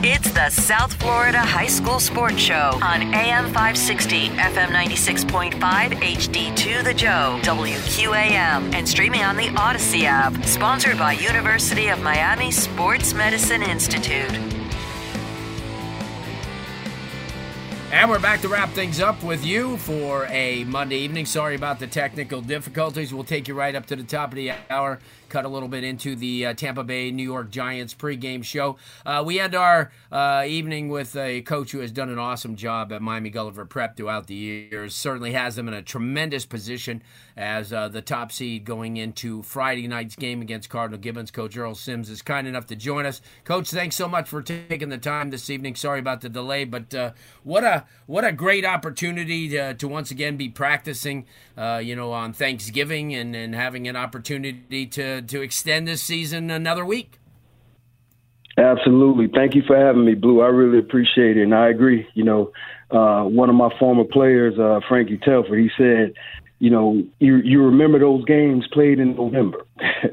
It's the South Florida High School Sports Show on AM 560, FM 96.5, HD2 The Joe, WQAM, and streaming on the Audacy app. Sponsored by University of Miami Sports Medicine Institute. And we're back to wrap things up with you for a Monday evening. Sorry about the technical difficulties. We'll take you right up to the top of the hour cut a little bit into the uh, Tampa Bay New York Giants pregame show. Uh, we had our uh, evening with a coach who has done an awesome job at Miami Gulliver Prep throughout the years. Certainly has them in a tremendous position as uh, the top seed going into Friday night's game against Cardinal Gibbons. Coach Earl Sims is kind enough to join us. Coach, thanks so much for taking the time this evening. Sorry about the delay, but uh, what a what a great opportunity to, to once again be practicing. Uh, you know, on Thanksgiving and, and having an opportunity to to extend this season another week. Absolutely. Thank you for having me, Blue. I really appreciate it. And I agree. You know, uh, one of my former players, uh, Frankie Telford, he said, you know, you, you remember those games played in November.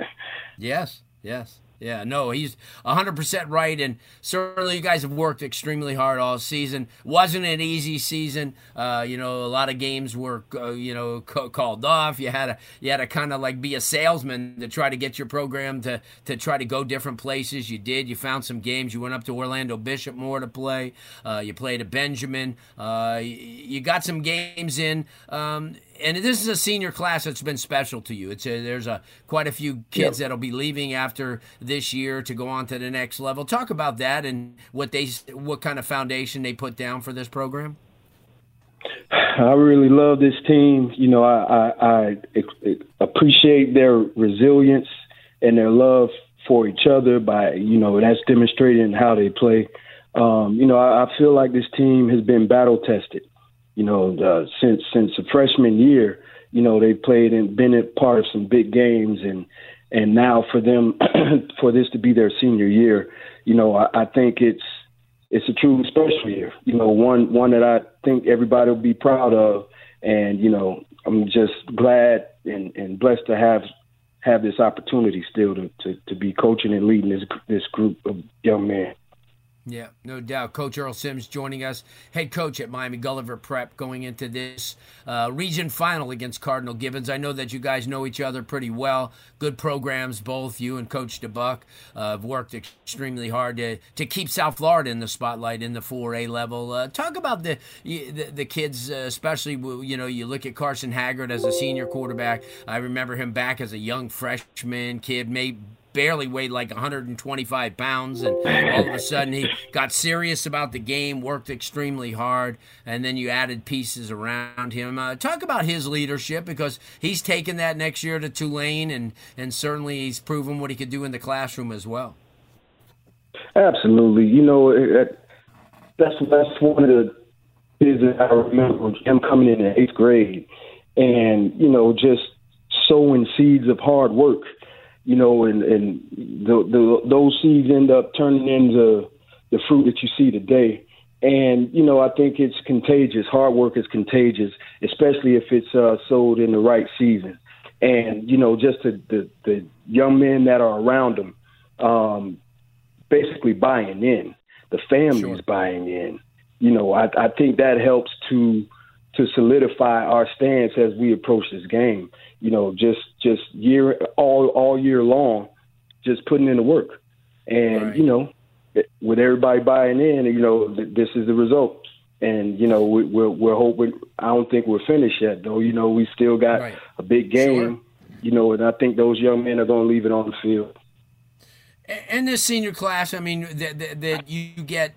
yes, yes. Yeah, no, he's 100% right. And certainly you guys have worked extremely hard all season. Wasn't an easy season. Uh, you know, a lot of games were, uh, you know, c- called off. You had to, you had to kind of like be a salesman to try to get your program to, to try to go different places. You did. You found some games. You went up to Orlando Bishop Moore to play. Uh, you played at Benjamin. Uh, you got some games in. Um, and this is a senior class that's been special to you. It's a, there's a quite a few kids yep. that'll be leaving after this year to go on to the next level. Talk about that and what they what kind of foundation they put down for this program. I really love this team. You know, I, I, I appreciate their resilience and their love for each other. By you know, that's demonstrated in how they play. Um, you know, I, I feel like this team has been battle tested you know, uh, since since the freshman year, you know, they played and been a part of some big games, and and now for them for this to be their senior year, you know, I, I think it's it's a truly special year. You know, one one that I think everybody will be proud of, and you know, I'm just glad and, and blessed to have have this opportunity still to, to, to be coaching and leading this this group of young men. Yeah, no doubt. Coach Earl Sims joining us, head coach at Miami Gulliver Prep, going into this uh, region final against Cardinal Gibbons. I know that you guys know each other pretty well. Good programs, both you and Coach DeBuck uh, have worked extremely hard to, to keep South Florida in the spotlight in the 4A level. Uh, talk about the the, the kids, uh, especially you know you look at Carson Haggard as a senior quarterback. I remember him back as a young freshman kid, made barely weighed like 125 pounds, and all of a sudden he got serious about the game, worked extremely hard, and then you added pieces around him. Uh, talk about his leadership because he's taken that next year to Tulane, and and certainly he's proven what he could do in the classroom as well. Absolutely, you know that's that's one of the things that I remember him coming in the eighth grade, and you know just sowing seeds of hard work you know, and and the, the, those seeds end up turning into the fruit that you see today. And you know, I think it's contagious. Hard work is contagious, especially if it's uh, sold in the right season. And you know, just the the, the young men that are around them, um, basically buying in. The families sure. buying in. You know, I, I think that helps to to solidify our stance as we approach this game you know, just just year all all year long, just putting in the work, and right. you know, with everybody buying in, you know, this is the result. And you know, we, we're we're hoping. I don't think we're finished yet, though. You know, we still got right. a big game. Sure. You know, and I think those young men are going to leave it on the field. And this senior class, I mean, that, that, that you get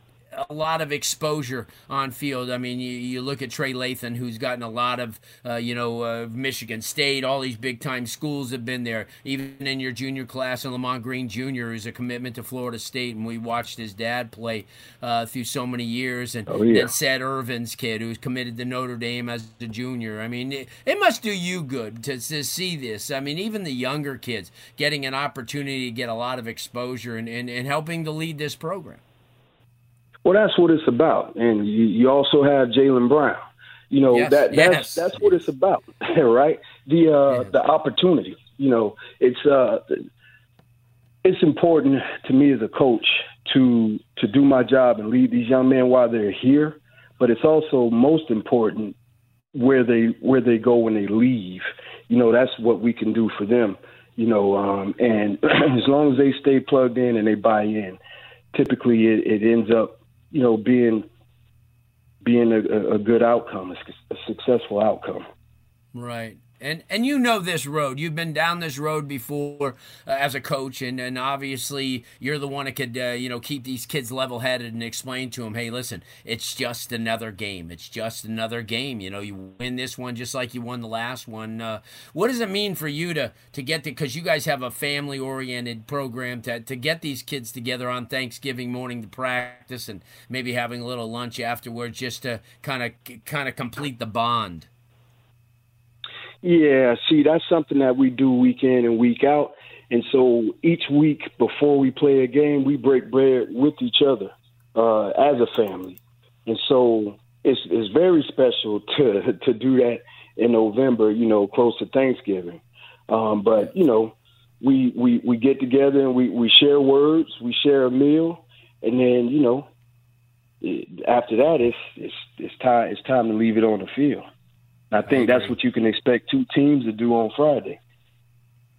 a lot of exposure on field. I mean, you, you look at Trey Lathan, who's gotten a lot of, uh, you know, uh, Michigan State, all these big time schools have been there. Even in your junior class, and Lamont Green Jr. is a commitment to Florida State, and we watched his dad play uh, through so many years. And oh, yeah. then Seth Irvin's kid, who's committed to Notre Dame as a junior. I mean, it, it must do you good to, to see this. I mean, even the younger kids getting an opportunity to get a lot of exposure and, and, and helping to lead this program. Well, that's what it's about, and you, you also have Jalen Brown. You know yes, that that's yes. that's what it's about, right? The uh, yes. the opportunity. You know, it's uh, it's important to me as a coach to to do my job and lead these young men while they're here, but it's also most important where they where they go when they leave. You know, that's what we can do for them. You know, um, and as long as they stay plugged in and they buy in, typically it, it ends up you know, being being a, a good outcome, a successful outcome. Right. And and you know this road. You've been down this road before uh, as a coach, and, and obviously you're the one that could uh, you know keep these kids level headed and explain to them, hey, listen, it's just another game. It's just another game. You know, you win this one just like you won the last one. Uh, what does it mean for you to to get to? Because you guys have a family oriented program to to get these kids together on Thanksgiving morning to practice, and maybe having a little lunch afterwards, just to kind of kind of complete the bond. Yeah, see, that's something that we do week in and week out. And so each week before we play a game, we break bread with each other uh, as a family. And so it's it's very special to to do that in November, you know, close to Thanksgiving. Um, but you know, we we we get together and we we share words, we share a meal, and then you know, after that, it's it's it's time it's time to leave it on the field. I think I that's what you can expect two teams to do on Friday.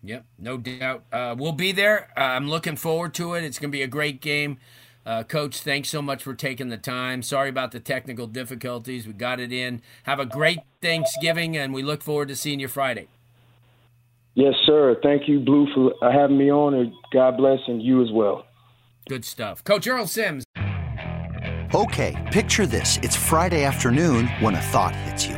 Yep, no doubt. Uh, we'll be there. Uh, I'm looking forward to it. It's going to be a great game. Uh, Coach, thanks so much for taking the time. Sorry about the technical difficulties. We got it in. Have a great Thanksgiving, and we look forward to seeing you Friday. Yes, sir. Thank you, Blue, for having me on, and God bless, and you as well. Good stuff. Coach Earl Sims. Okay, picture this. It's Friday afternoon when a thought hits you.